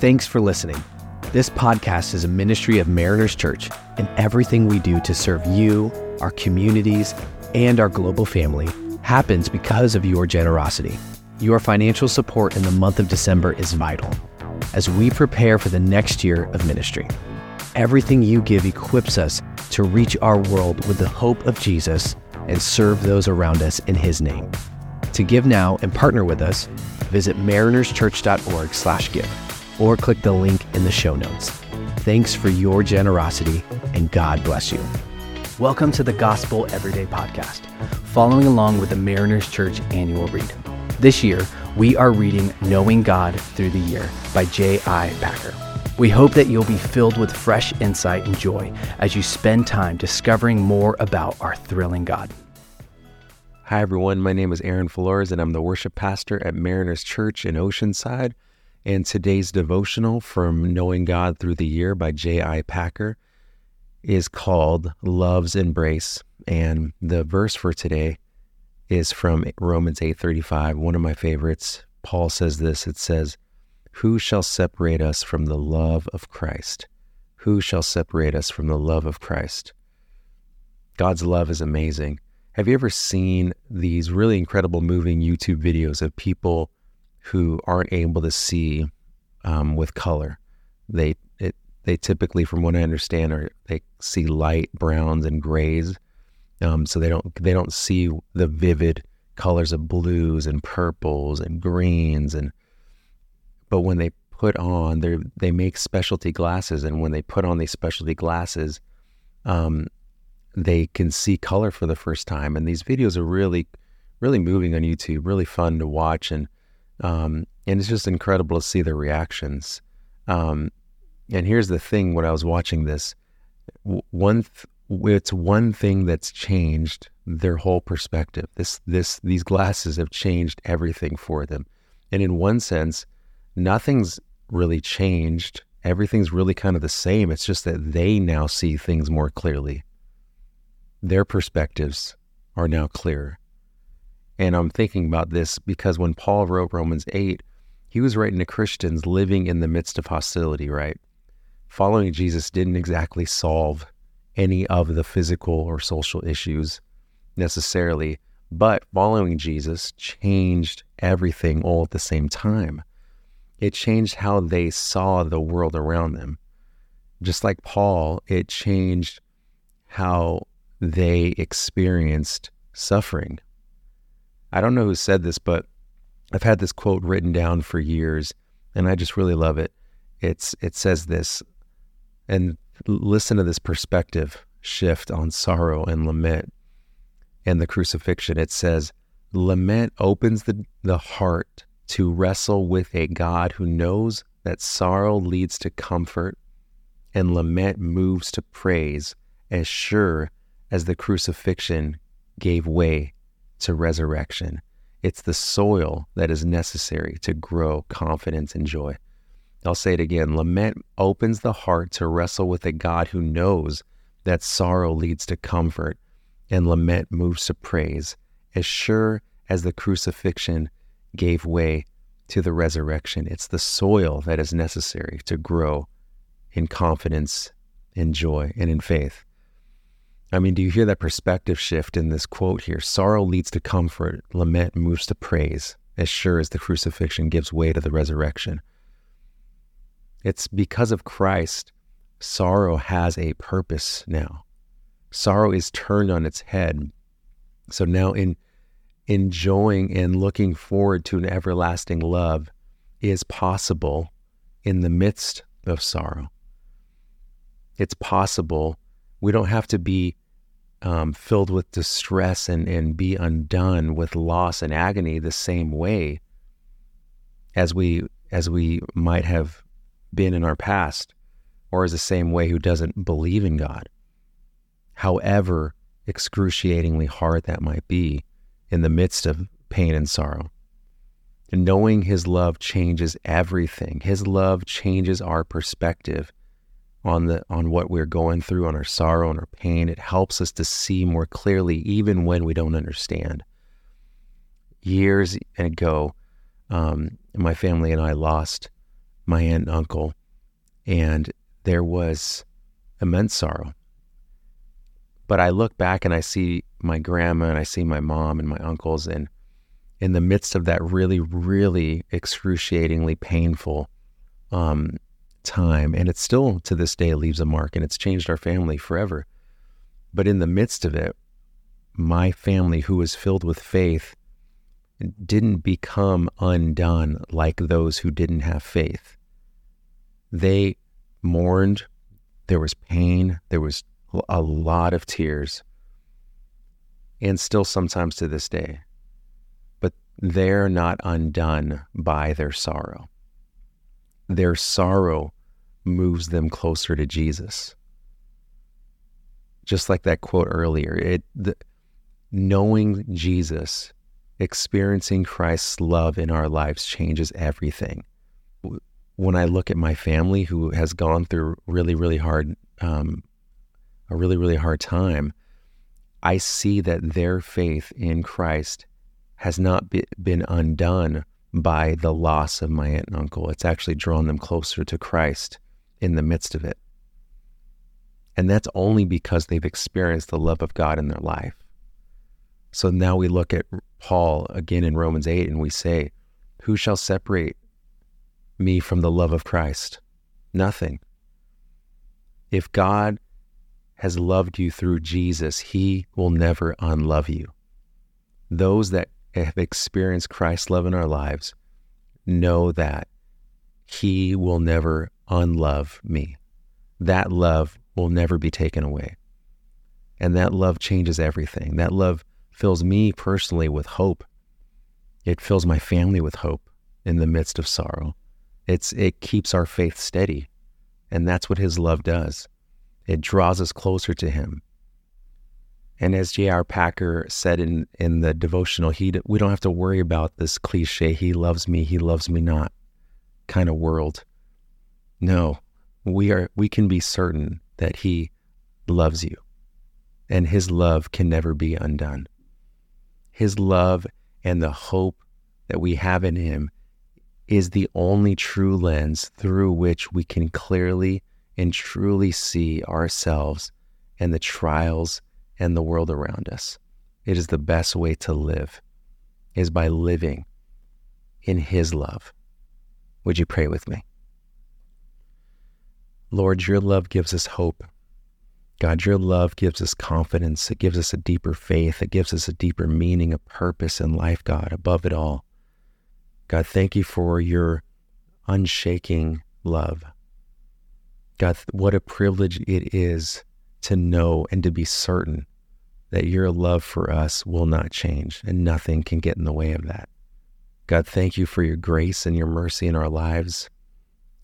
Thanks for listening. This podcast is a ministry of Mariners Church, and everything we do to serve you, our communities, and our global family happens because of your generosity. Your financial support in the month of December is vital as we prepare for the next year of ministry. Everything you give equips us to reach our world with the hope of Jesus and serve those around us in his name. To give now and partner with us, visit marinerschurch.org/give or click the link in the show notes. Thanks for your generosity and God bless you. Welcome to the Gospel Everyday podcast, following along with the Mariners Church annual read. This year, we are reading Knowing God Through the Year by J.I. Packer. We hope that you'll be filled with fresh insight and joy as you spend time discovering more about our thrilling God. Hi, everyone. My name is Aaron Flores, and I'm the worship pastor at Mariners Church in Oceanside. And today's devotional from Knowing God Through the Year by J.I. Packer is called Love's Embrace. And the verse for today is from Romans 8:35, one of my favorites. Paul says this, it says, "Who shall separate us from the love of Christ? Who shall separate us from the love of Christ?" God's love is amazing. Have you ever seen these really incredible moving YouTube videos of people who aren't able to see um, with color? They it, they typically, from what I understand, are they see light browns and grays, um, so they don't they don't see the vivid colors of blues and purples and greens and. But when they put on, they they make specialty glasses, and when they put on these specialty glasses, um, they can see color for the first time. And these videos are really, really moving on YouTube, really fun to watch. And, um, and it's just incredible to see their reactions. Um, and here's the thing when I was watching this, one, th- it's one thing that's changed their whole perspective. This, this, these glasses have changed everything for them. And in one sense, nothing's really changed. Everything's really kind of the same. It's just that they now see things more clearly their perspectives are now clear. And I'm thinking about this because when Paul wrote Romans 8, he was writing to Christians living in the midst of hostility, right? Following Jesus didn't exactly solve any of the physical or social issues necessarily, but following Jesus changed everything all at the same time. It changed how they saw the world around them. Just like Paul, it changed how they experienced suffering. I don't know who said this, but I've had this quote written down for years, and I just really love it. It's it says this, and listen to this perspective shift on sorrow and lament and the crucifixion. It says, lament opens the, the heart to wrestle with a God who knows that sorrow leads to comfort and lament moves to praise as sure as the crucifixion gave way to resurrection. It's the soil that is necessary to grow confidence and joy. I'll say it again lament opens the heart to wrestle with a God who knows that sorrow leads to comfort, and lament moves to praise, as sure as the crucifixion gave way to the resurrection. It's the soil that is necessary to grow in confidence, in joy, and in faith. I mean, do you hear that perspective shift in this quote here? Sorrow leads to comfort, lament moves to praise, as sure as the crucifixion gives way to the resurrection. It's because of Christ, sorrow has a purpose now. Sorrow is turned on its head. So now, in enjoying and looking forward to an everlasting love is possible in the midst of sorrow. It's possible. We don't have to be um, filled with distress and, and be undone with loss and agony the same way as we as we might have been in our past, or as the same way who doesn't believe in God. However excruciatingly hard that might be in the midst of pain and sorrow. And knowing His love changes everything. His love changes our perspective on the on what we're going through, on our sorrow and our pain. It helps us to see more clearly, even when we don't understand. Years ago, um, my family and I lost my aunt and uncle, and there was immense sorrow. But I look back and I see my grandma and I see my mom and my uncles, and in the midst of that really, really excruciatingly painful um, time, and it still to this day leaves a mark, and it's changed our family forever. But in the midst of it, my family, who was filled with faith, didn't become undone like those who didn't have faith. They mourned, there was pain, there was a lot of tears, and still sometimes to this day. But they're not undone by their sorrow. Their sorrow moves them closer to Jesus. Just like that quote earlier, it the, knowing Jesus experiencing Christ's love in our lives changes everything. When I look at my family who has gone through really, really hard, um, a really, really hard time, I see that their faith in Christ has not be, been undone by the loss of my aunt and uncle. It's actually drawn them closer to Christ in the midst of it. And that's only because they've experienced the love of God in their life. So now we look at Paul again in Romans 8 and we say, Who shall separate me from the love of Christ? Nothing. If God has loved you through Jesus, he will never unlove you. Those that have experienced Christ's love in our lives know that he will never unlove me. That love will never be taken away. And that love changes everything. That love fills me personally with hope. It fills my family with hope in the midst of sorrow. It's it keeps our faith steady. And that's what his love does. It draws us closer to him. And as J.I. Packer said in, in the devotional, he, we don't have to worry about this cliche, he loves me, he loves me not kind of world. No, we are we can be certain that he loves you and his love can never be undone his love and the hope that we have in him is the only true lens through which we can clearly and truly see ourselves and the trials and the world around us. It is the best way to live is by living in his love. Would you pray with me? Lord, your love gives us hope God, your love gives us confidence. It gives us a deeper faith. It gives us a deeper meaning, a purpose in life, God, above it all. God, thank you for your unshaking love. God, what a privilege it is to know and to be certain that your love for us will not change and nothing can get in the way of that. God, thank you for your grace and your mercy in our lives.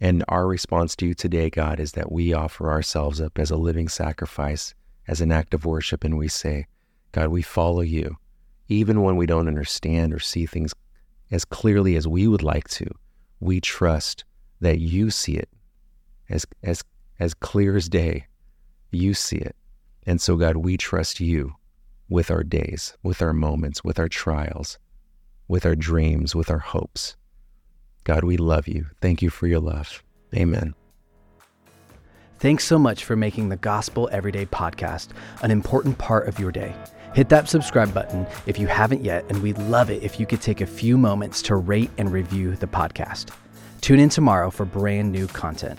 And our response to you today, God, is that we offer ourselves up as a living sacrifice, as an act of worship, and we say, God, we follow you, even when we don't understand or see things as clearly as we would like to. We trust that you see it as, as, as clear as day. You see it. And so, God, we trust you with our days, with our moments, with our trials, with our dreams, with our hopes. God, we love you. Thank you for your love. Amen. Thanks so much for making the Gospel Everyday podcast an important part of your day. Hit that subscribe button if you haven't yet, and we'd love it if you could take a few moments to rate and review the podcast. Tune in tomorrow for brand new content.